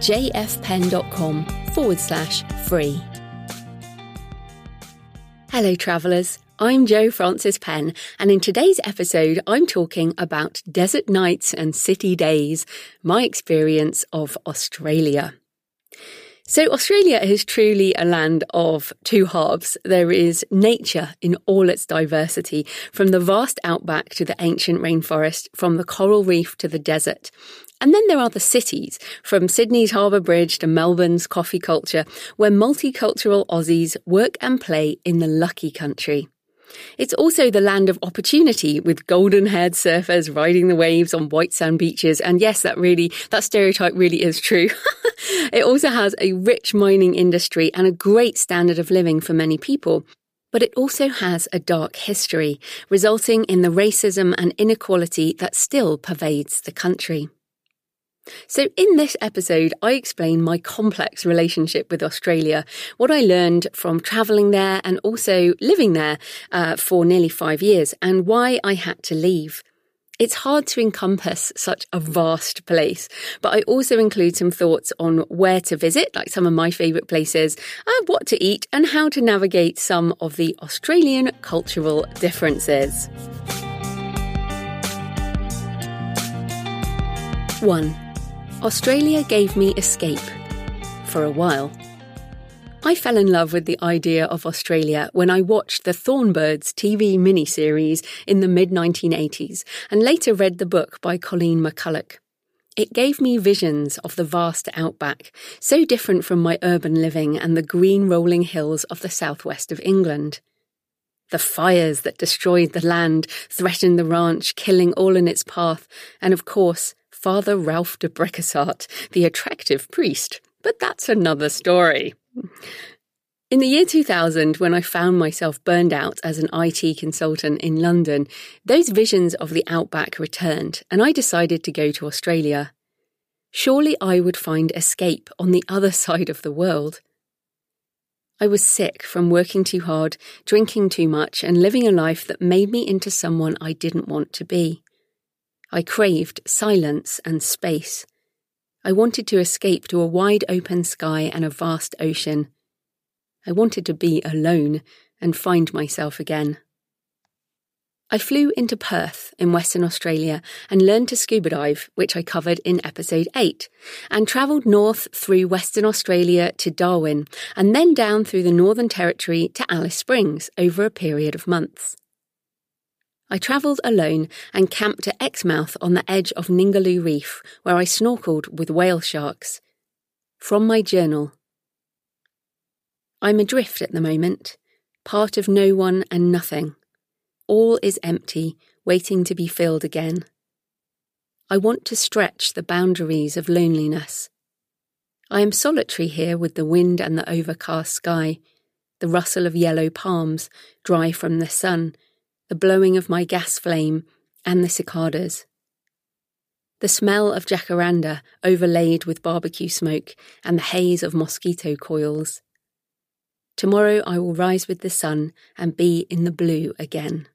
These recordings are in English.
jfpenn.com forward slash free. Hello, travellers. I'm Jo Frances Penn, and in today's episode, I'm talking about desert nights and city days, my experience of Australia. So, Australia is truly a land of two halves. There is nature in all its diversity, from the vast outback to the ancient rainforest, from the coral reef to the desert. And then there are the cities, from Sydney's Harbour Bridge to Melbourne's coffee culture, where multicultural Aussies work and play in the lucky country. It's also the land of opportunity with golden haired surfers riding the waves on white sand beaches. And yes, that really, that stereotype really is true. it also has a rich mining industry and a great standard of living for many people. But it also has a dark history, resulting in the racism and inequality that still pervades the country. So, in this episode, I explain my complex relationship with Australia, what I learned from travelling there and also living there uh, for nearly five years, and why I had to leave. It's hard to encompass such a vast place, but I also include some thoughts on where to visit, like some of my favourite places, uh, what to eat, and how to navigate some of the Australian cultural differences. 1. Australia gave me escape. For a while. I fell in love with the idea of Australia when I watched the Thornbirds TV miniseries in the mid 1980s and later read the book by Colleen McCullough. It gave me visions of the vast outback, so different from my urban living and the green rolling hills of the southwest of England. The fires that destroyed the land threatened the ranch, killing all in its path, and of course, Father Ralph de Bricassart, the attractive priest. But that's another story. In the year 2000, when I found myself burned out as an IT consultant in London, those visions of the outback returned, and I decided to go to Australia. Surely I would find escape on the other side of the world. I was sick from working too hard, drinking too much, and living a life that made me into someone I didn't want to be. I craved silence and space. I wanted to escape to a wide open sky and a vast ocean. I wanted to be alone and find myself again. I flew into Perth in Western Australia and learned to scuba dive, which I covered in episode 8, and travelled north through Western Australia to Darwin, and then down through the Northern Territory to Alice Springs over a period of months. I travelled alone and camped at Exmouth on the edge of Ningaloo Reef, where I snorkeled with whale sharks. From my journal. I'm adrift at the moment, part of no one and nothing. All is empty, waiting to be filled again. I want to stretch the boundaries of loneliness. I am solitary here with the wind and the overcast sky, the rustle of yellow palms, dry from the sun, the blowing of my gas flame, and the cicadas. The smell of jacaranda overlaid with barbecue smoke and the haze of mosquito coils. Tomorrow I will rise with the sun and be in the blue again.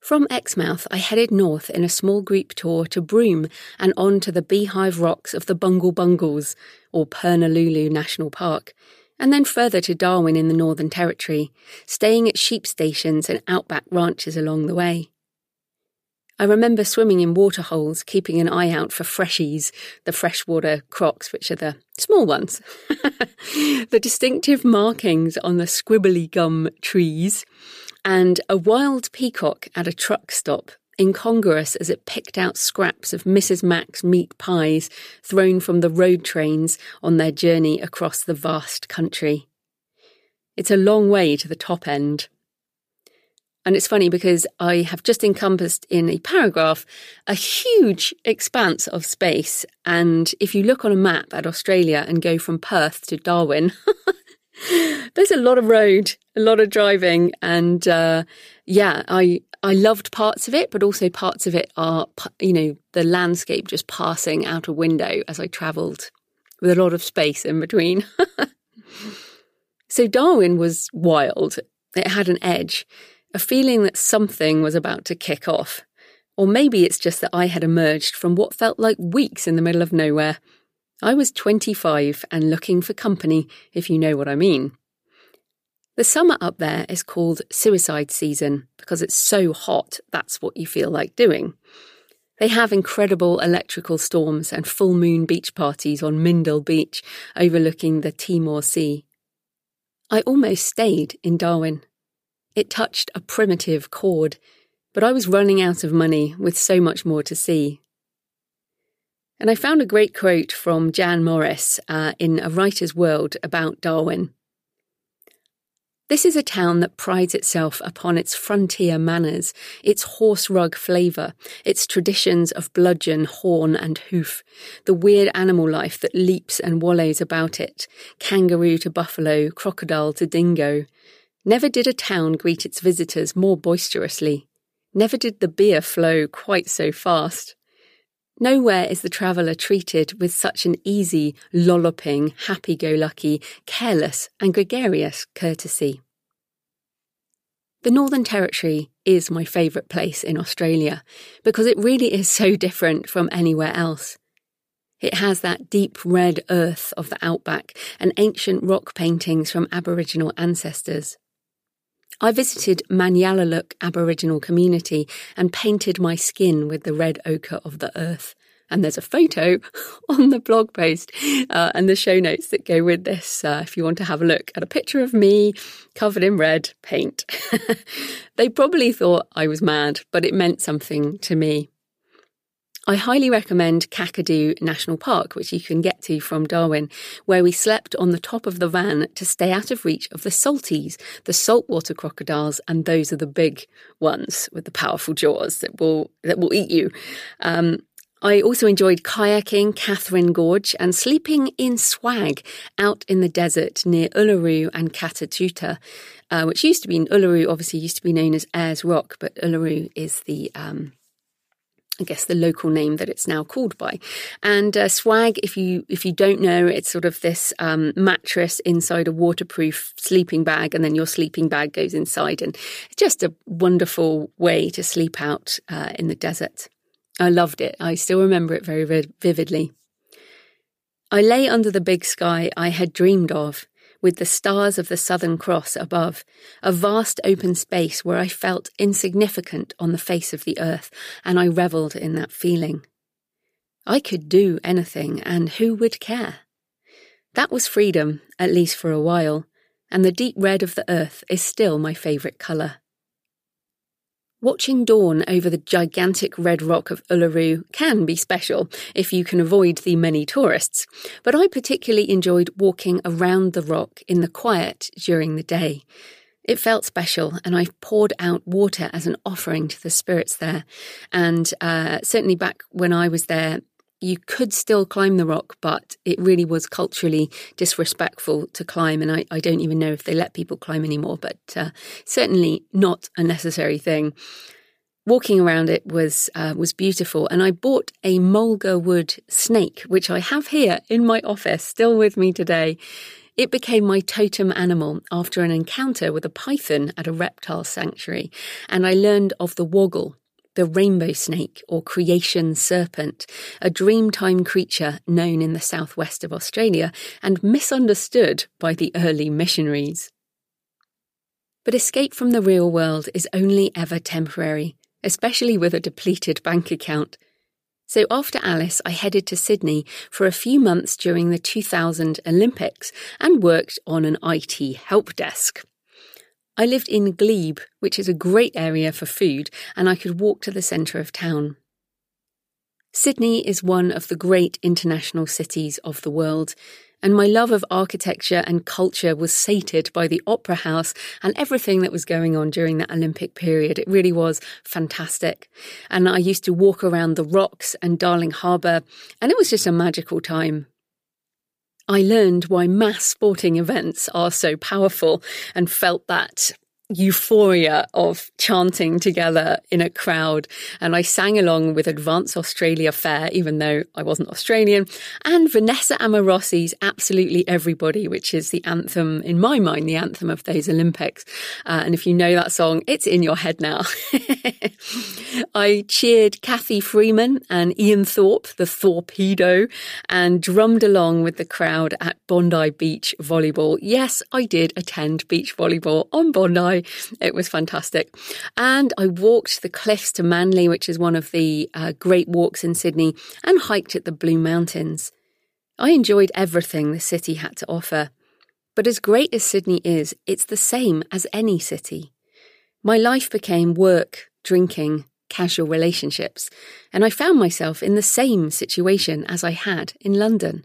From Exmouth, I headed north in a small group tour to Broome and on to the beehive rocks of the Bungle Bungles, or Purnululu National Park, and then further to Darwin in the Northern Territory, staying at sheep stations and outback ranches along the way. I remember swimming in waterholes, keeping an eye out for freshies, the freshwater crocs, which are the small ones. the distinctive markings on the scribbly gum trees, and a wild peacock at a truck stop incongruous as it picked out scraps of Mrs. Mac's meat pies thrown from the road trains on their journey across the vast country. It's a long way to the top end. And it's funny because I have just encompassed in a paragraph a huge expanse of space. And if you look on a map at Australia and go from Perth to Darwin, there's a lot of road, a lot of driving. And uh, yeah, I, I loved parts of it, but also parts of it are, you know, the landscape just passing out a window as I travelled with a lot of space in between. so Darwin was wild. It had an edge a feeling that something was about to kick off. Or maybe it's just that I had emerged from what felt like weeks in the middle of nowhere. I was 25 and looking for company, if you know what I mean. The summer up there is called suicide season because it's so hot, that's what you feel like doing. They have incredible electrical storms and full moon beach parties on Mindil Beach overlooking the Timor Sea. I almost stayed in Darwin. It touched a primitive chord, but I was running out of money with so much more to see. And I found a great quote from Jan Morris uh, in A Writer's World about Darwin. This is a town that prides itself upon its frontier manners, its horse rug flavour, its traditions of bludgeon, horn, and hoof, the weird animal life that leaps and wallows about it, kangaroo to buffalo, crocodile to dingo, Never did a town greet its visitors more boisterously. Never did the beer flow quite so fast. Nowhere is the traveller treated with such an easy, lolloping, happy go lucky, careless, and gregarious courtesy. The Northern Territory is my favourite place in Australia because it really is so different from anywhere else. It has that deep red earth of the outback and ancient rock paintings from Aboriginal ancestors. I visited Manyallaluk Aboriginal community and painted my skin with the red ochre of the earth. And there's a photo on the blog post uh, and the show notes that go with this uh, if you want to have a look at a picture of me covered in red paint. they probably thought I was mad, but it meant something to me. I highly recommend Kakadu National Park, which you can get to from Darwin, where we slept on the top of the van to stay out of reach of the salties, the saltwater crocodiles, and those are the big ones with the powerful jaws that will that will eat you. Um, I also enjoyed kayaking Katherine Gorge and sleeping in swag out in the desert near Uluru and Kata uh, which used to be in Uluru, obviously used to be known as Ayers Rock, but Uluru is the um, I guess the local name that it's now called by. And uh, swag, if you if you don't know, it's sort of this um, mattress inside a waterproof sleeping bag, and then your sleeping bag goes inside, and it's just a wonderful way to sleep out uh, in the desert. I loved it. I still remember it very vividly. I lay under the big sky I had dreamed of with the stars of the Southern Cross above, a vast open space where I felt insignificant on the face of the earth, and I revelled in that feeling. I could do anything, and who would care? That was freedom, at least for a while, and the deep red of the earth is still my favourite colour. Watching dawn over the gigantic red rock of Uluru can be special if you can avoid the many tourists, but I particularly enjoyed walking around the rock in the quiet during the day. It felt special, and I poured out water as an offering to the spirits there. And uh, certainly back when I was there, you could still climb the rock, but it really was culturally disrespectful to climb. And I, I don't even know if they let people climb anymore, but uh, certainly not a necessary thing. Walking around it was uh, was beautiful, and I bought a mulga wood snake, which I have here in my office, still with me today. It became my totem animal after an encounter with a python at a reptile sanctuary, and I learned of the Wagyl, the rainbow snake or creation serpent, a dreamtime creature known in the southwest of Australia and misunderstood by the early missionaries. But escape from the real world is only ever temporary, especially with a depleted bank account. So after Alice, I headed to Sydney for a few months during the 2000 Olympics and worked on an IT help desk. I lived in Glebe, which is a great area for food, and I could walk to the centre of town. Sydney is one of the great international cities of the world, and my love of architecture and culture was sated by the Opera House and everything that was going on during that Olympic period. It really was fantastic. And I used to walk around the rocks and Darling Harbour, and it was just a magical time. I learned why mass sporting events are so powerful and felt that euphoria of chanting together in a crowd. And I sang along with Advance Australia Fair, even though I wasn't Australian, and Vanessa Amorosi's Absolutely Everybody, which is the anthem, in my mind, the anthem of those Olympics. Uh, and if you know that song, it's in your head now. I cheered Cathy Freeman and Ian Thorpe, the Torpedo, and drummed along with the crowd at Bondi Beach Volleyball. Yes, I did attend beach volleyball on Bondi it was fantastic. And I walked the cliffs to Manly, which is one of the uh, great walks in Sydney, and hiked at the Blue Mountains. I enjoyed everything the city had to offer. But as great as Sydney is, it's the same as any city. My life became work, drinking, casual relationships, and I found myself in the same situation as I had in London.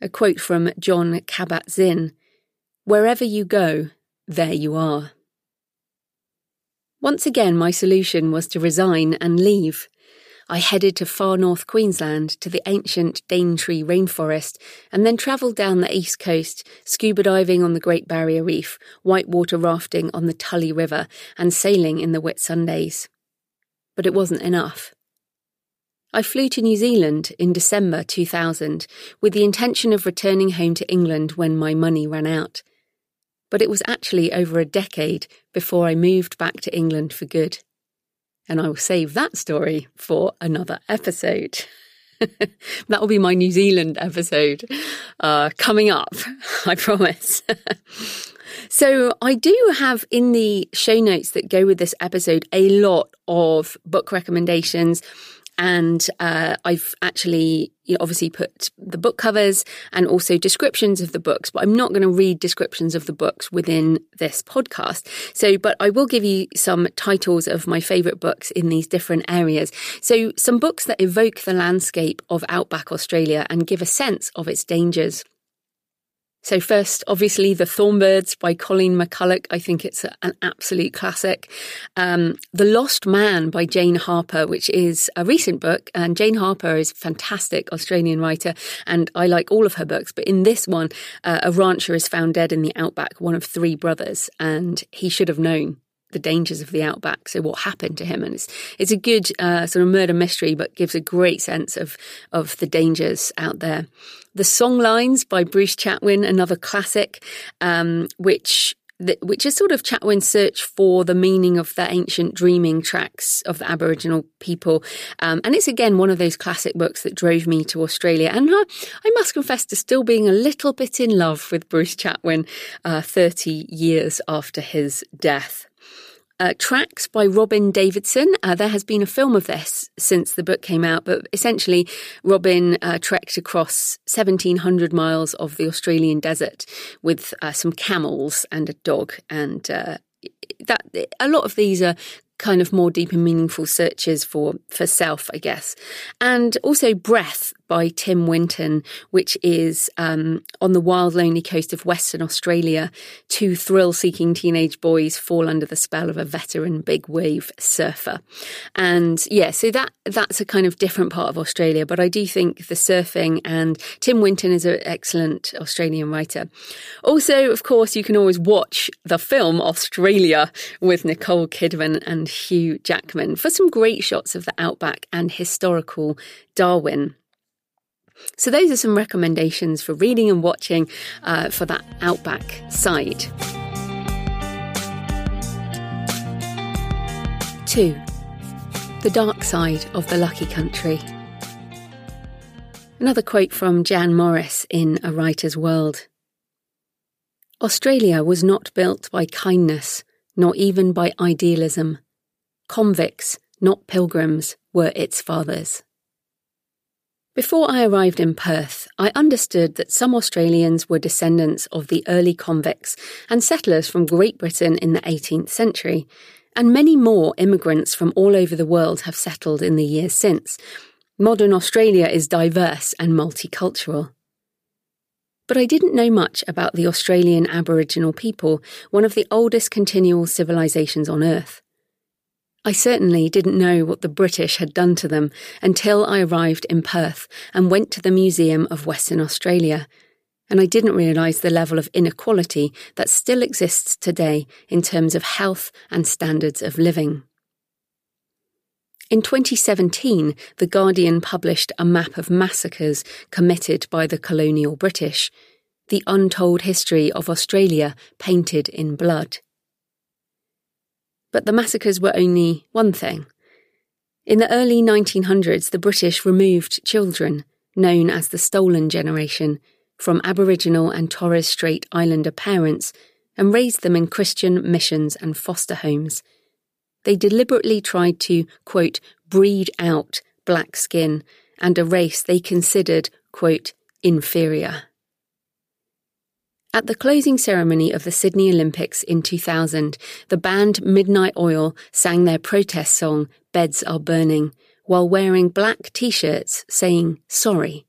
A quote from Jon Kabat-Zinn Wherever you go, there you are. Once again, my solution was to resign and leave. I headed to far north Queensland to the ancient Daintree rainforest and then travelled down the east coast, scuba diving on the Great Barrier Reef, whitewater rafting on the Tully River, and sailing in the Whitsundays. But it wasn't enough. I flew to New Zealand in December 2000 with the intention of returning home to England when my money ran out but it was actually over a decade before I moved back to England for good. And I will save that story for another episode. that will be my New Zealand episode uh, coming up, I promise. so, I do have in the show notes that go with this episode a lot of book recommendations and uh, I've actually you know, obviously put the book covers and also descriptions of the books, but I'm not going to read descriptions of the books within this podcast. So, but I will give you some titles of my favourite books in these different areas. So, some books that evoke the landscape of outback Australia and give a sense of its dangers. So, first, obviously, The Thornbirds by Colleen McCullough. I think it's an absolute classic. Um, the Lost Man by Jane Harper, which is a recent book. And Jane Harper is a fantastic Australian writer, and I like all of her books. But in this one, uh, a rancher is found dead in the outback, one of three brothers, and he should have known the dangers of the outback. So what happened to him, and it's it's a good uh, sort of murder mystery, but gives a great sense of of the dangers out there. The Songlines by Bruce Chatwin, another classic, um, which which is sort of Chatwin's search for the meaning of the ancient dreaming tracks of the Aboriginal people. Um, and it's again one of those classic books that drove me to Australia. And I, I must confess to still being a little bit in love with Bruce Chatwin uh, 30 years after his death. Uh, tracks by Robyn Davidson. Uh, there has been a film of this since the book came out, but essentially, Robyn uh, trekked across 1,700 miles of the Australian desert with uh, some camels and a dog. And uh, that a lot of these are kind of more deep and meaningful searches for for self, I guess, and also breath by Tim Winton, which is um, on the wild, lonely coast of Western Australia. Two thrill seeking teenage boys fall under the spell of a veteran big wave surfer. And yeah, so that that's a kind of different part of Australia, but I do think the surfing and Tim Winton is an excellent Australian writer. Also, of course, you can always watch the film Australia with Nicole Kidman and Hugh Jackman for some great shots of the outback and historical Darwin. So, those are some recommendations for reading and watching uh, for that outback side. Two, the dark side of the lucky country. Another quote from Jan Morris in A Writer's World Australia was not built by kindness, nor even by idealism. Convicts, not pilgrims, were its fathers. Before I arrived in Perth, I understood that some Australians were descendants of the early convicts and settlers from Great Britain in the 18th century, and many more immigrants from all over the world have settled in the years since. Modern Australia is diverse and multicultural. But I didn't know much about the Australian Aboriginal people, one of the oldest continual civilizations on Earth. I certainly didn't know what the British had done to them until I arrived in Perth and went to the Museum of Western Australia. And I didn't realise the level of inequality that still exists today in terms of health and standards of living. In 2017, The Guardian published a map of massacres committed by the colonial British, the untold history of Australia painted in blood. But the massacres were only one thing. In the early 1900s, the British removed children, known as the Stolen Generation, from Aboriginal and Torres Strait Islander parents and raised them in Christian missions and foster homes – they deliberately tried to, quote, breed out black skin and a race they considered, quote, inferior. At the closing ceremony of the Sydney Olympics in 2000, the band Midnight Oil sang their protest song, Beds Are Burning, while wearing black t shirts saying sorry.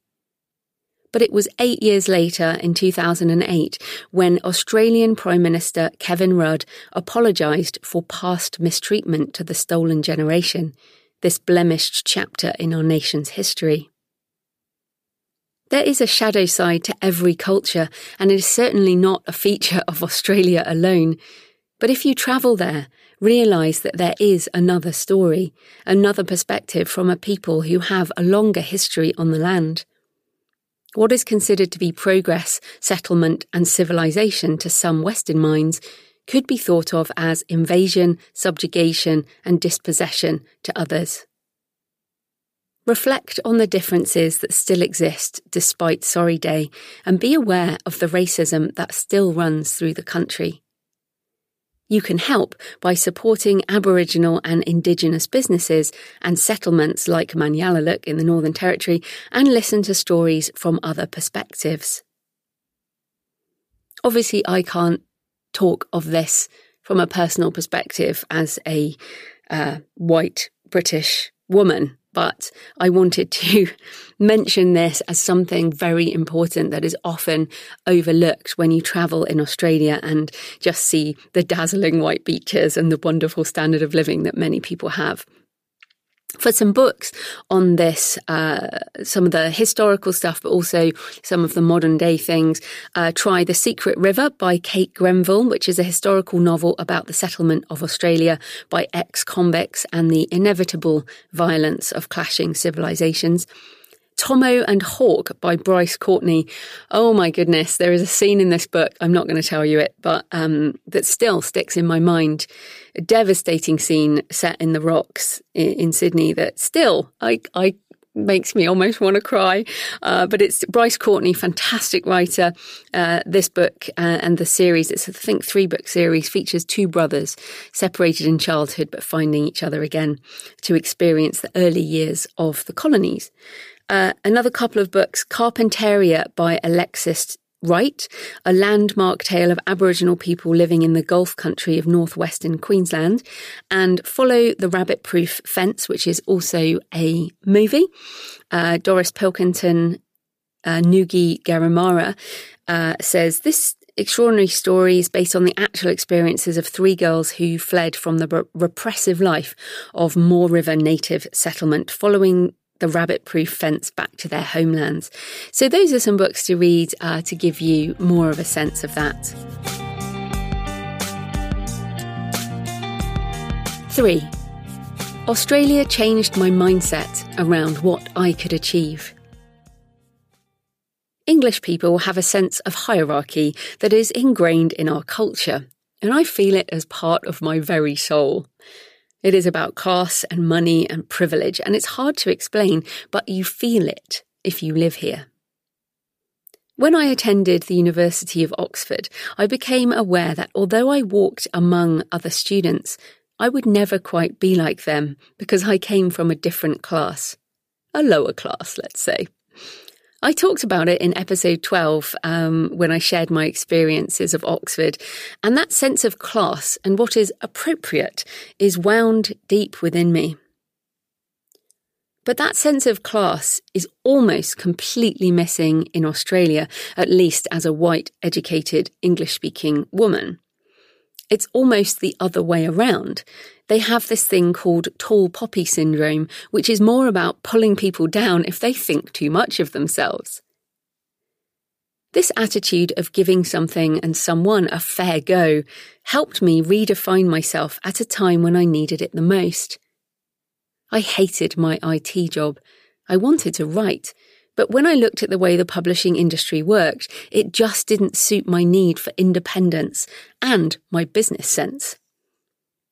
But it was eight years later, in 2008, when Australian Prime Minister Kevin Rudd apologised for past mistreatment to the stolen generation, this blemished chapter in our nation's history. There is a shadow side to every culture, and it is certainly not a feature of Australia alone. But if you travel there, realise that there is another story, another perspective from a people who have a longer history on the land. What is considered to be progress, settlement, and civilization to some Western minds could be thought of as invasion, subjugation, and dispossession to others. Reflect on the differences that still exist despite Sorry Day and be aware of the racism that still runs through the country. You can help by supporting Aboriginal and Indigenous businesses and settlements like Manyallaluk in the Northern Territory and listen to stories from other perspectives. Obviously, I can't talk of this from a personal perspective as a uh, white British woman but I wanted to mention this as something very important that is often overlooked when you travel in Australia and just see the dazzling white beaches and the wonderful standard of living that many people have for some books on this, uh, some of the historical stuff, but also some of the modern day things. Uh, try The Secret River by Kate Grenville, which is a historical novel about the settlement of Australia by ex convicts and the inevitable violence of clashing civilizations. Tommo and Hawk by Bryce Courtenay. Oh my goodness, there is a scene in this book, I'm not going to tell you it, but um, that still sticks in my mind. Devastating scene set in the rocks in, in Sydney that still I, I makes me almost want to cry. Uh, but it's Bryce Courtenay, fantastic writer. Uh, this book uh, and the series, it's a think three book series, features two brothers separated in childhood but finding each other again to experience the early years of the colonies. Uh, another couple of books, Carpentaria by Alexis Wright, a landmark tale of Aboriginal people living in the Gulf country of northwestern Queensland, and Follow the Rabbit Proof Fence, which is also a movie. Uh, Doris Pilkington, uh, Nugi Garimara, uh, says this extraordinary story is based on the actual experiences of three girls who fled from the re- repressive life of Moore River native settlement following the rabbit proof fence back to their homelands. So, those are some books to read uh, to give you more of a sense of that. Three, Australia changed my mindset around what I could achieve. English people have a sense of hierarchy that is ingrained in our culture, and I feel it as part of my very soul. It is about class and money and privilege, and it's hard to explain, but you feel it if you live here. When I attended the University of Oxford, I became aware that although I walked among other students, I would never quite be like them because I came from a different class. A lower class, let's say. I talked about it in episode 12 um, when I shared my experiences of Oxford. And that sense of class and what is appropriate is wound deep within me. But that sense of class is almost completely missing in Australia, at least as a white, educated, English speaking woman. It's almost the other way around. They have this thing called tall poppy syndrome, which is more about pulling people down if they think too much of themselves. This attitude of giving something and someone a fair go helped me redefine myself at a time when I needed it the most. I hated my IT job. I wanted to write, but when I looked at the way the publishing industry worked, it just didn't suit my need for independence and my business sense.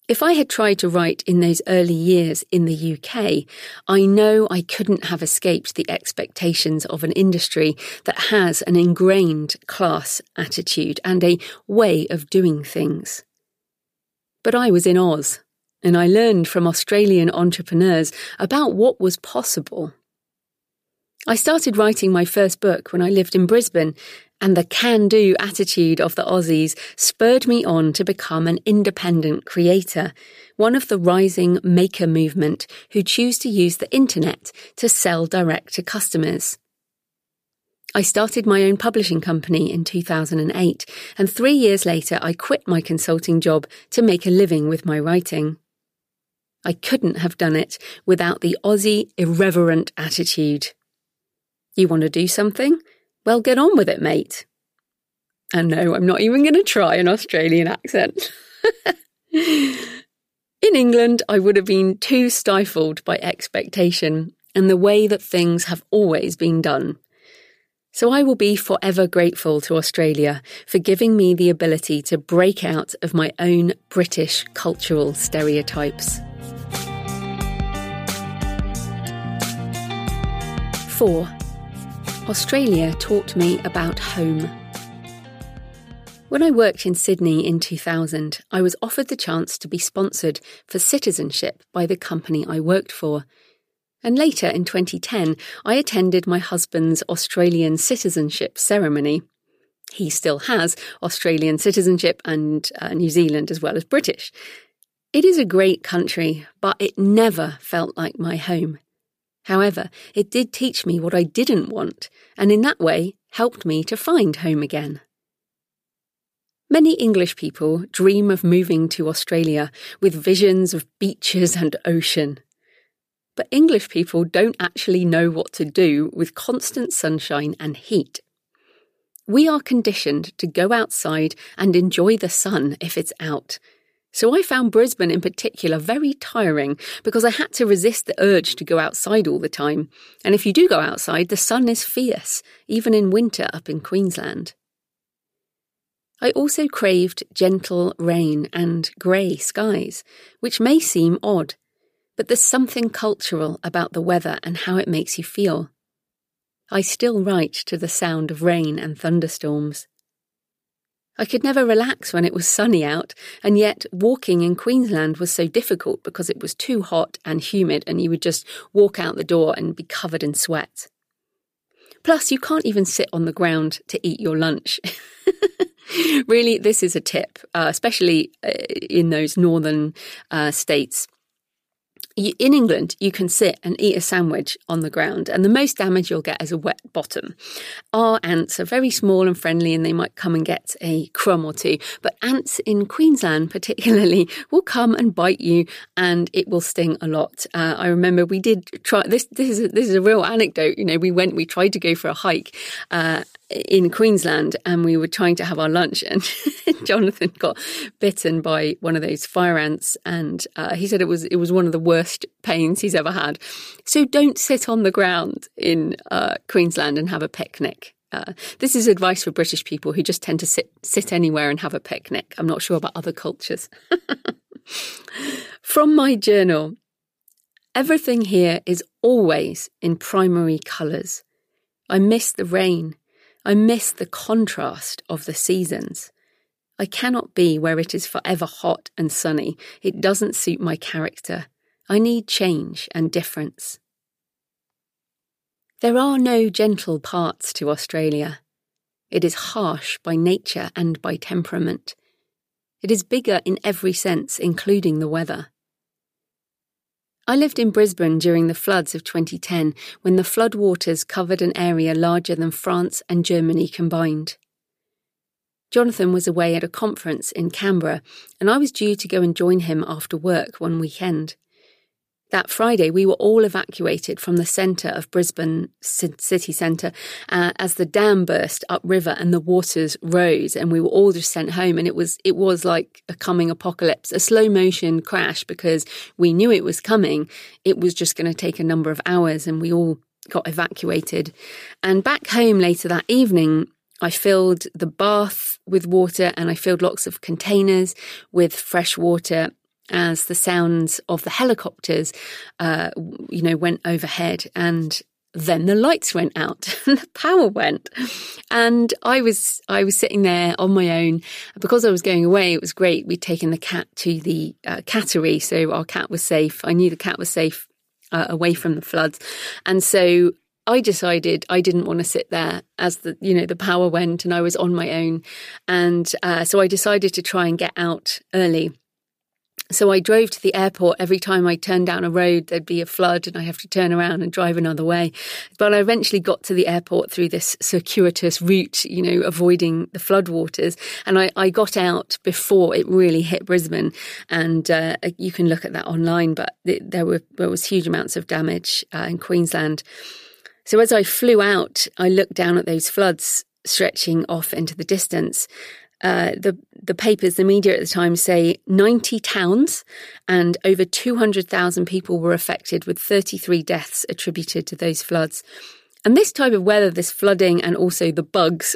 If I had tried to write in those early years in the UK, I know I couldn't have escaped the expectations of an industry that has an ingrained class attitude and a way of doing things. But I was in Oz, and I learned from Australian entrepreneurs about what was possible. I started writing my first book when I lived in Brisbane, and the can do attitude of the Aussies spurred me on to become an independent creator, one of the rising maker movement who choose to use the internet to sell direct to customers. I started my own publishing company in 2008, and three years later I quit my consulting job to make a living with my writing. I couldn't have done it without the Aussie irreverent attitude. You want to do something? Well, get on with it, mate. And no, I'm not even going to try an Australian accent. In England, I would have been too stifled by expectation and the way that things have always been done. So I will be forever grateful to Australia for giving me the ability to break out of my own British cultural stereotypes. 4. Australia taught me about home. When I worked in Sydney in 2000, I was offered the chance to be sponsored for citizenship by the company I worked for. And later in 2010, I attended my husband's Australian citizenship ceremony. He still has Australian citizenship and uh, New Zealand as well as British. It is a great country, but it never felt like my home. However, it did teach me what I didn't want, and in that way helped me to find home again. Many English people dream of moving to Australia with visions of beaches and ocean. But English people don't actually know what to do with constant sunshine and heat. We are conditioned to go outside and enjoy the sun if it's out, so I found Brisbane in particular very tiring because I had to resist the urge to go outside all the time. And if you do go outside, the sun is fierce, even in winter up in Queensland. I also craved gentle rain and grey skies, which may seem odd, but there's something cultural about the weather and how it makes you feel. I still write to the sound of rain and thunderstorms. I could never relax when it was sunny out, and yet walking in Queensland was so difficult because it was too hot and humid, and you would just walk out the door and be covered in sweat. Plus, you can't even sit on the ground to eat your lunch. really, this is a tip, uh, especially uh, in those northern uh, states in England, you can sit and eat a sandwich on the ground, and the most damage you'll get is a wet bottom. Our ants are very small and friendly, and they might come and get a crumb or two. But ants in Queensland, particularly, will come and bite you, and it will sting a lot. Uh, I remember we did try this. This is a, this is a real anecdote. You know, we went, we tried to go for a hike. Uh, in Queensland and we were trying to have our lunch and Jonathan got bitten by one of those fire ants and uh, he said it was it was one of the worst pains he's ever had. So don't sit on the ground in uh, Queensland and have a picnic. Uh, this is advice for British people who just tend to sit sit anywhere and have a picnic. I'm not sure about other cultures. From my journal, everything here is always in primary colours. I miss the rain I miss the contrast of the seasons. I cannot be where it is forever hot and sunny. It doesn't suit my character. I need change and difference. There are no gentle parts to Australia. It is harsh by nature and by temperament. It is bigger in every sense, including the weather. I lived in Brisbane during the floods of 2010 when the floodwaters covered an area larger than France and Germany combined. Jonathan was away at a conference in Canberra, and I was due to go and join him after work one weekend. That Friday, we were all evacuated from the centre of Brisbane city centre uh, as the dam burst upriver and the waters rose, and we were all just sent home. And it was it was like a coming apocalypse, a slow motion crash because we knew it was coming. It was just going to take a number of hours, and we all got evacuated. And back home later that evening, I filled the bath with water and I filled lots of containers with fresh water as the sounds of the helicopters, uh, you know, went overhead and then the lights went out and the power went. And i was i was sitting there on my own. Because i was going away it was great. We'd taken the cat to the uh, cattery so our cat was safe. I knew the cat was safe uh, away from the floods. And so I decided I didn't want to sit there as the you know the power went and I was on my own, and uh, so I decided to try and get out early. So I drove to the airport. Every time I turned down a road, there'd be a flood and I have to turn around and drive another way. But I eventually got to the airport through this circuitous route, you know, avoiding the floodwaters. And I, I got out before it really hit Brisbane. And uh, you can look at that online, but there were there was huge amounts of damage uh, in Queensland. So as I flew out, I looked down at those floods stretching off into the distance. Uh, the the papers, the media at the time say 90 towns and over 200,000 people were affected, with 33 deaths attributed to those floods. And this type of weather, this flooding, and also the bugs,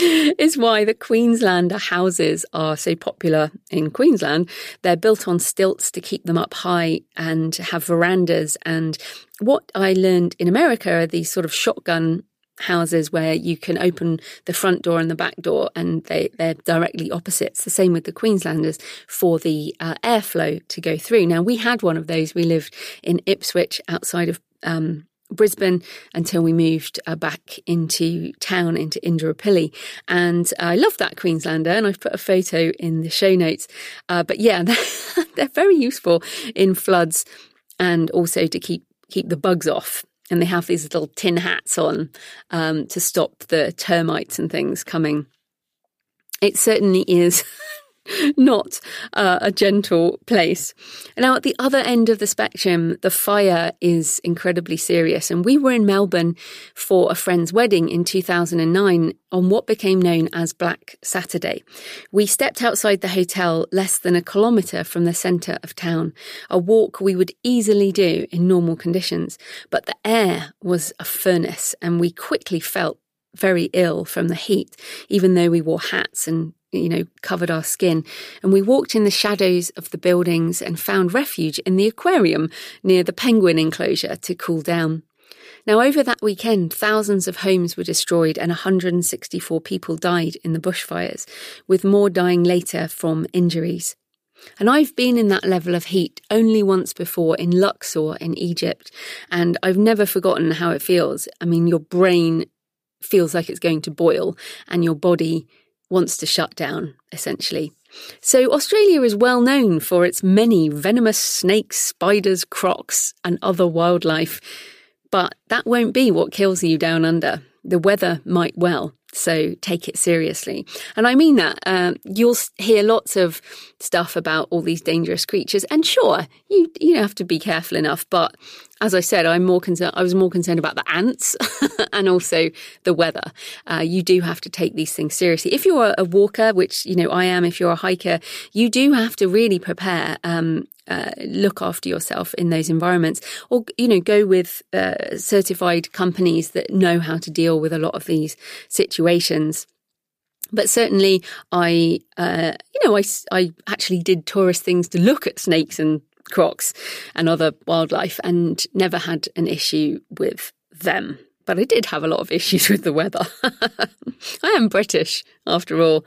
is why the Queenslander houses are so popular in Queensland. They're built on stilts to keep them up high and have verandas. And what I learned in America are these sort of shotgun houses where you can open the front door and the back door and they, they're directly opposites. The same with the Queenslanders for the uh, airflow to go through. Now, we had one of those. We lived in Ipswich outside of um, Brisbane until we moved uh, back into town, into Indooroopilly. And I love that Queenslander, and I've put a photo in the show notes. Uh, but yeah, they're, they're very useful in floods and also to keep keep the bugs off and they have these little tin hats on um, to stop the termites and things coming. It certainly is not uh, a gentle place. Now, at the other end of the spectrum, the fire is incredibly serious. And we were in Melbourne for a friend's wedding in 2009 on what became known as Black Saturday. We stepped outside the hotel less than a kilometre from the centre of town, a walk we would easily do in normal conditions. But the air was a furnace, and we quickly felt very ill from the heat, even though we wore hats and you know, covered our skin. And we walked in the shadows of the buildings and found refuge in the aquarium near the penguin enclosure to cool down. Now, over that weekend, thousands of homes were destroyed and 164 people died in the bushfires, with more dying later from injuries. And I've been in that level of heat only once before in Luxor in Egypt, and I've never forgotten how it feels. I mean, your brain feels like it's going to boil, and your body wants to shut down, essentially. So, Australia is well known for its many venomous snakes, spiders, crocs, and other wildlife. But that won't be what kills you down under. The weather might well. So take it seriously. And I mean that. Uh, you'll hear lots of stuff about all these dangerous creatures. And sure, you, you have to be careful enough. But as I said, I'm more concerned. I was more concerned about the ants and also the weather. Uh, you do have to take these things seriously. If you're a walker, which you know I am, if you're a hiker, you do have to really prepare. Um, uh, look after yourself in those environments, or you know, go with uh, certified companies that know how to deal with a lot of these situations but certainly I, uh, you know, I, I actually did tourist things to look at snakes and crocs and other wildlife and never had an issue with them. But I did have a lot of issues with the weather. I am British, after all.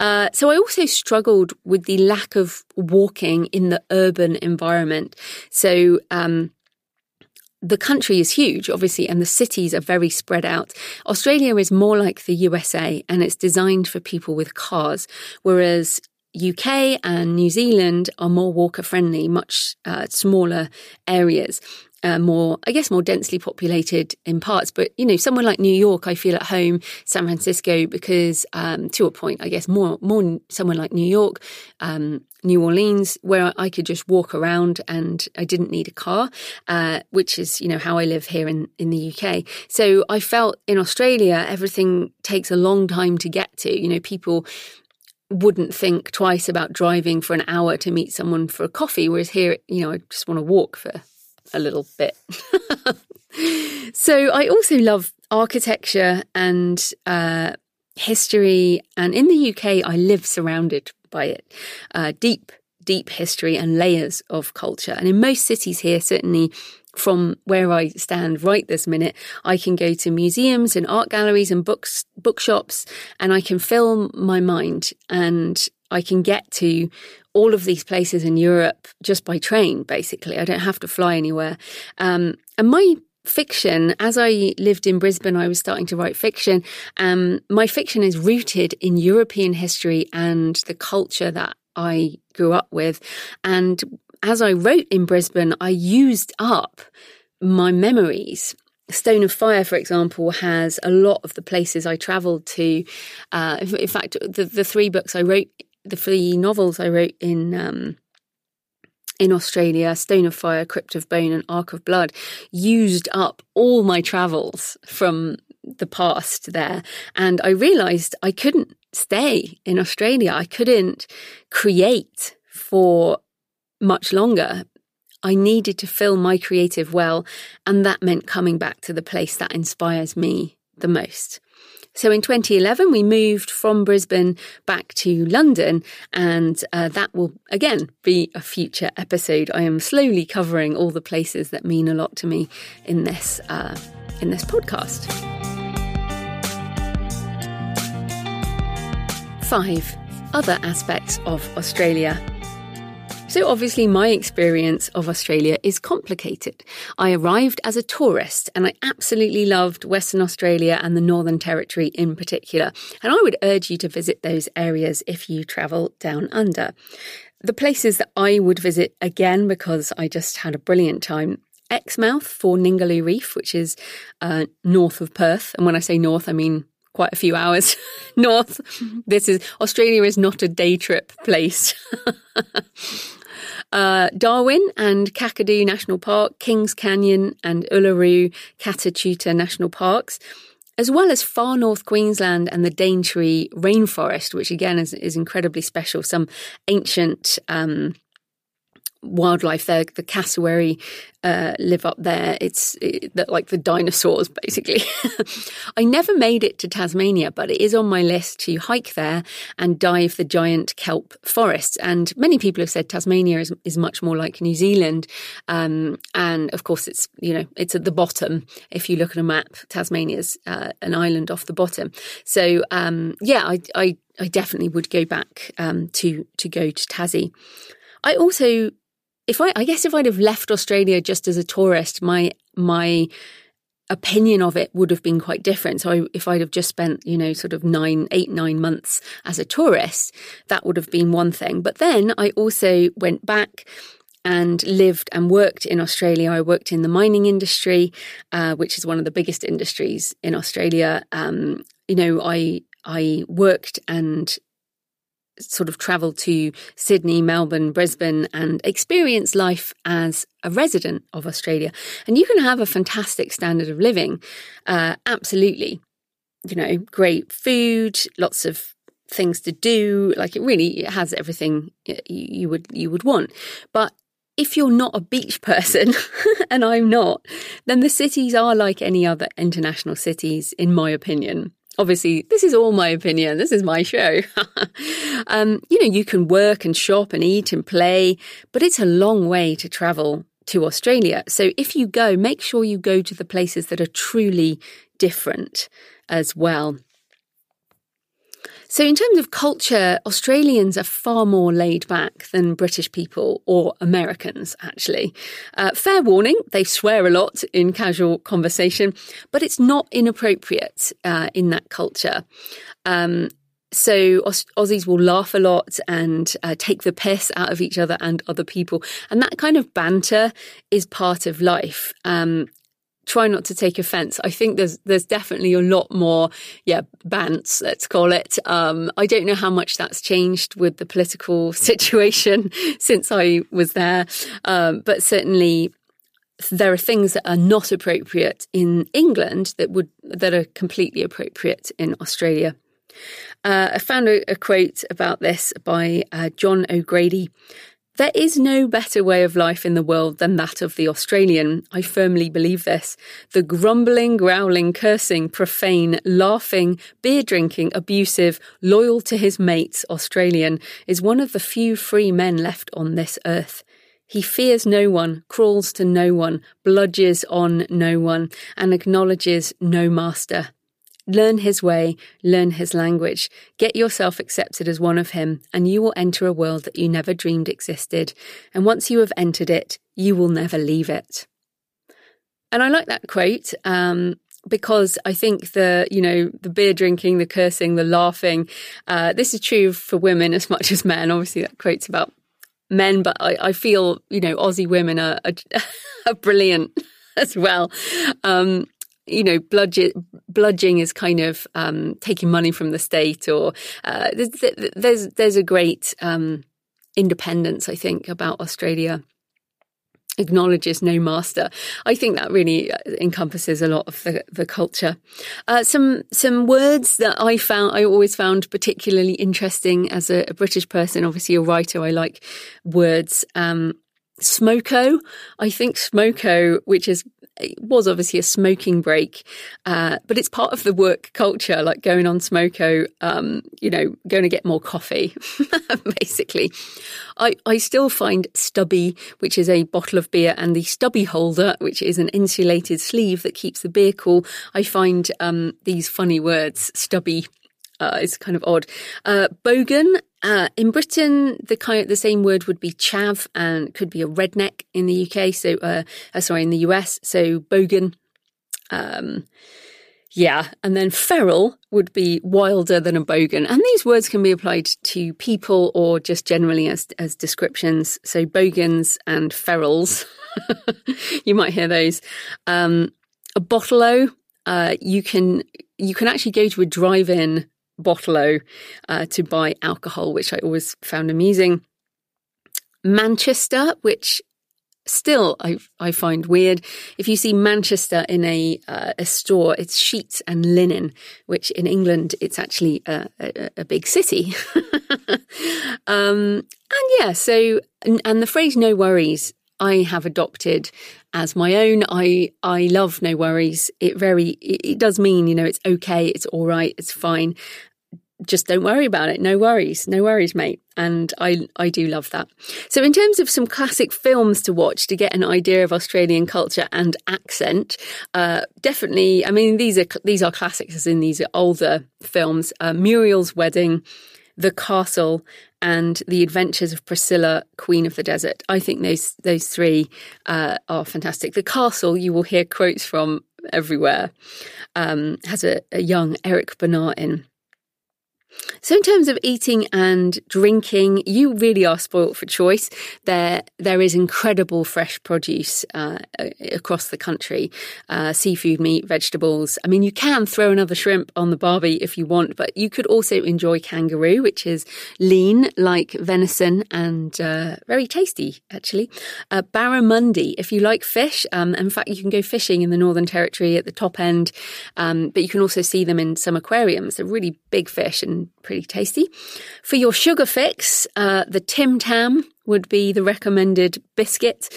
Uh, so I also struggled with the lack of walking in the urban environment. So, um, the country is huge, obviously, and the cities are very spread out. Australia is more like the USA and it's designed for people with cars, whereas UK and New Zealand are more walker friendly, much uh, smaller areas uh, more, I guess, more densely populated in parts. But, you know, somewhere like New York, I feel at home, San Francisco, because um, to a point, I guess, more, more somewhere like New York, um, New Orleans, where I could just walk around and I didn't need a car, uh, which is, you know, how I live here in, in the UK. So I felt in Australia, everything takes a long time to get to. You know, people wouldn't think twice about driving for an hour to meet someone for a coffee, whereas here, you know, I just want to walk for a little bit. so I also love architecture and uh, history, and in the UK, I live surrounded by it. Uh, deep, deep history and layers of culture. And in most cities here, certainly from where I stand right this minute, I can go to museums and art galleries and books, bookshops, and I can fill my mind and I can get to all of these places in Europe just by train, basically. I don't have to fly anywhere. Um, and my fiction, as I lived in Brisbane, I was starting to write fiction. Um, my fiction is rooted in European history and the culture that I grew up with. And as I wrote in Brisbane, I used up my memories. Stone of Fire, for example, has a lot of the places I travelled to. Uh, in fact, the, the three books I wrote the three novels I wrote in um, in Australia, Stone of Fire, Crypt of Bone, and Ark of Blood, used up all my travels from the past there. And I realized I couldn't stay in Australia. I couldn't create for much longer. I needed to fill my creative well, and that meant coming back to the place that inspires me the most. So in 2011, we moved from Brisbane back to London, and uh, that will again be a future episode. I am slowly covering all the places that mean a lot to me in this uh, in this podcast. Five other aspects of Australia so, obviously, my experience of Australia is complicated. I arrived as a tourist and I absolutely loved Western Australia and the Northern Territory in particular. And I would urge you to visit those areas if you travel down under. The places that I would visit again because I just had a brilliant time Exmouth for Ningaloo Reef, which is uh, north of Perth. And when I say north, I mean quite a few hours north. This is Australia is not a day trip place. uh, Darwin and Kakadu National Park, Kings Canyon and Uluru Kata National Parks, as well as far north Queensland and the Daintree Rainforest, which again is, is incredibly special. Some ancient um, wildlife there. The cassowary uh, live up there. It's it, like the dinosaurs, basically. I never made it to Tasmania, but it is on my list to hike there and dive the giant kelp forests. And many people have said Tasmania is, is much more like New Zealand. Um, and of course, it's you know it's at the bottom. If you look at a map, Tasmania's uh, an island off the bottom. So um, yeah, I, I, I definitely would go back um, to to go to Tassie. I also if I, I guess if I'd have left Australia just as a tourist, my my opinion of it would have been quite different. So I, if I'd have just spent, you know, sort of nine, eight, nine months as a tourist, that would have been one thing. But then I also went back and lived and worked in Australia. I worked in the mining industry, uh, which is one of the biggest industries in Australia. Um, you know, I I worked and sort of travel to Sydney, Melbourne, Brisbane, and experience life as a resident of Australia. And you can have a fantastic standard of living, uh, absolutely. You know, great food, lots of things to do. Like it really it has everything you would you would want. But if you're not a beach person, and I'm not, then the cities are like any other international cities, in my opinion obviously, this is all my opinion. This is my show. um, you know, you can work and shop and eat and play, but it's a long way to travel to Australia. So if you go, make sure you go to the places that are truly different as well. So, in terms of culture, Australians are far more laid back than British people or Americans, actually. Uh, fair warning, they swear a lot in casual conversation, but it's not inappropriate uh, in that culture. Um, so Aussies will laugh a lot and uh, take the piss out of each other and other people, and that kind of banter is part of life. Um, try not to take offense. I think there's there's definitely a lot more, yeah, bants, let's call it. Um, I don't know how much that's changed with the political situation since I was there, um, but certainly there are things that are not appropriate in England that would that are completely appropriate in Australia. Uh, I found a, a, quote about this by uh, John O'Grady. There is no better way of life in the world than that of the Australian. I firmly believe this. The grumbling, growling, cursing, profane, laughing, beer drinking, abusive, loyal to his mates Australian is one of the few free men left on this earth. He fears no one, crawls to no one, bludges on no one, and acknowledges no master. Learn his way, learn his language, get yourself accepted as one of him, and you will enter a world that you never dreamed existed. And once you have entered it, you will never leave it. And I like that quote um, because I think the you know the beer drinking, the cursing, the laughing. Uh, this is true for women as much as men. Obviously, that quote's about men, but I, I feel you know Aussie women are, are, are brilliant as well. Um, you know, bludging, bludging is kind of um, taking money from the state, or uh, there's, there's there's a great um, independence, I think, about Australia. Acknowledges no master. I think that really uh, encompasses a lot of the, the culture. Uh, some some words that I found I always found particularly interesting as a, a British person. Obviously, a writer, I like words. Um, smoko. I think smoko, which is it was obviously a smoking break, uh, but it's part of the work culture, like going on smoko, um, you know, going to get more coffee, basically. I, I still find stubby, which is a bottle of beer, and the stubby holder, which is an insulated sleeve that keeps the beer cool. I find um, these funny words, stubby, uh, is kind of odd. Uh, bogan uh, in Britain, the kind of, the same word would be chav and could be a redneck in the UK. So, uh, uh, sorry, in the US. So bogan. Um, yeah, and then feral would be wilder than a bogan, and these words can be applied to people or just generally as as descriptions. So bogans and ferals, you might hear those. Um, a bottle uh, you can you can actually go to a drive-in bottle uh, to buy alcohol, which I always found amusing. Manchester, which still I, I find weird. If you see Manchester in a uh, a store, it's sheets and linen, which in England it's actually a, a, a big city. um, and yeah, so and, and, the phrase "no worries" I have adopted as my own. I I love no worries. It very it, it does mean you know it's okay, it's all right, it's fine just don't worry about it. No worries. No worries, mate. And I, I do love that. So, in terms of some classic films to watch to get an idea of Australian culture and accent, uh, definitely. I mean, these are these are classics, as in these are older films. Uh, Muriel's Wedding, The Castle, and The Adventures of Priscilla, Queen of the Desert. I think those those three uh, are fantastic. The Castle, you will hear quotes from everywhere. Um, has a, a young Eric Bana in. So, in terms of eating and drinking, you really are spoilt for choice. There, there is incredible fresh produce uh, across the country uh, seafood, meat, vegetables. I mean, you can throw another shrimp on the barbie if you want, but you could also enjoy kangaroo, which is lean like venison and uh, very tasty, actually. Uh, barramundi, if you like fish. Um, in fact, you can go fishing in the Northern Territory at the top end, um, but you can also see them in some aquariums. They're really big fish and pretty tasty. For your sugar fix, uh, the Tim Tam would be the recommended biscuit.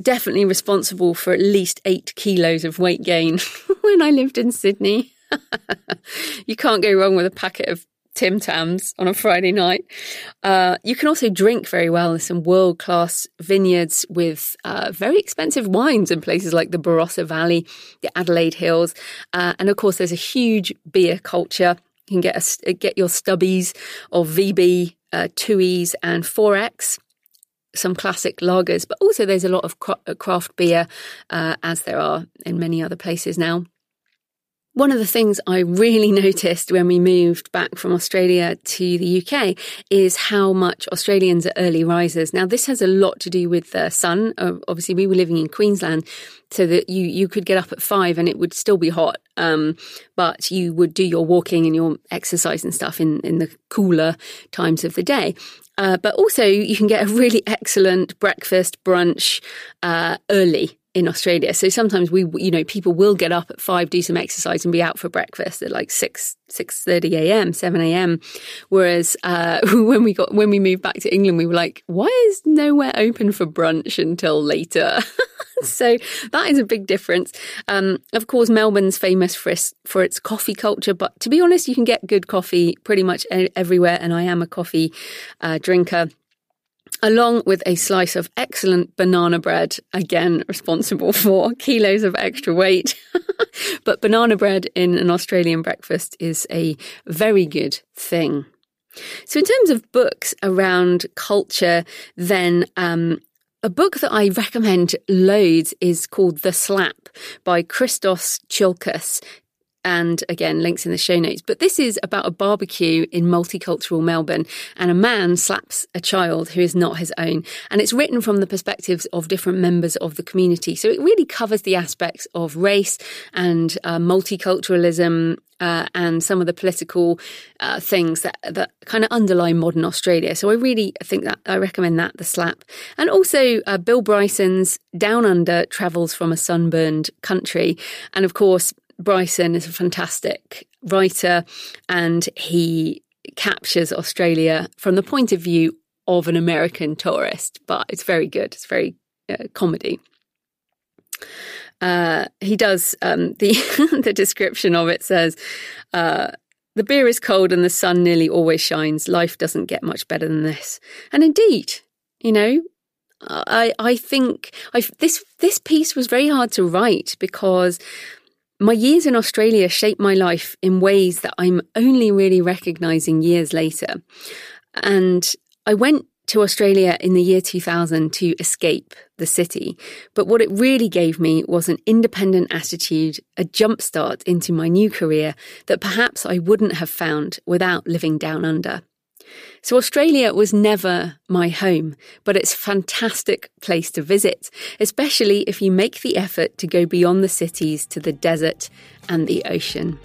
Definitely responsible for at least eight kilos of weight gain when I lived in Sydney. you can't go wrong with a packet of Tim Tams on a Friday night. Uh, you can also drink very well. There's some world class vineyards with uh, very expensive wines in places like the Barossa Valley, the Adelaide Hills. Uh, and of course, there's a huge beer culture. You can get a, get your stubbies of VB, uh, Tooheys, and 4X. Some classic lagers, but also there's a lot of craft beer, uh, as there are in many other places now. One of the things I really noticed when we moved back from Australia to the UK is how much Australians are early risers. Now, this has a lot to do with the sun. Obviously, we were living in Queensland, so that you you could get up at five and it would still be hot, um, but you would do your walking and your exercise and stuff in in the cooler times of the day. Uh, but also, you can get a really excellent breakfast brunch uh, early in Australia. So sometimes we, you know, people will get up at five, do some exercise, and be out for breakfast at like six, six thirty a.m., seven a.m. Whereas uh, when we got when we moved back to England, we were like, why is nowhere open for brunch until later? so that is a big difference. Um, of course, Melbourne's famous for its, for its coffee culture, but to be honest, you can get good coffee pretty much everywhere, and I am a coffee uh, drinker along with a slice of excellent banana bread, again responsible for kilos of extra weight. but banana bread in an Australian breakfast is a very good thing. So, in terms of books around culture, then um, a book that I recommend loads is called The Slap by Christos Tsiolkas and again, links in the show notes. But this is about a barbecue in multicultural Melbourne, and a man slaps a child who is not his own. And it's written from the perspectives of different members of the community. So it really covers the aspects of race and uh, multiculturalism. Uh, and some of the political uh, things that that kind of underlie modern Australia. So I really think that I recommend that the slap, and also uh, Bill Bryson's Down Under travels from a sunburned country, and of course Bryson is a fantastic writer and he captures Australia from the point of view of an American tourist, but it's very good. It's very uh, comedy. Uh, he does um, the the description of it says uh, the beer is cold and the sun nearly always shines. Life doesn't get much better than this, and indeed, you know, I I think I this this piece was very hard to write because my years in Australia shaped my life in ways that I'm only really recognizing years later. And I went to Australia in the year 2000 to escape the city. But what it really gave me was an independent attitude, a jumpstart into my new career that perhaps I wouldn't have found without living down under. So Australia was never my home, but it's a fantastic place to visit, especially if you make the effort to go beyond the cities to the desert and the ocean.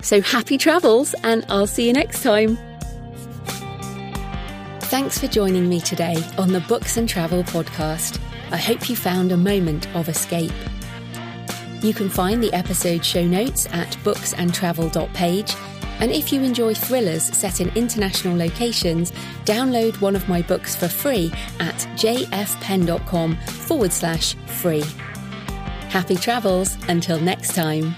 So happy travels, and I'll see you next time. Thanks for joining me today on the Books and Travel podcast. I hope you found a moment of escape. You can find the episode show notes at booksandtravel.page and if you enjoy thrillers set in international locations, download one of my books for free at jfpenn.com forward slash free. Happy travels until next time.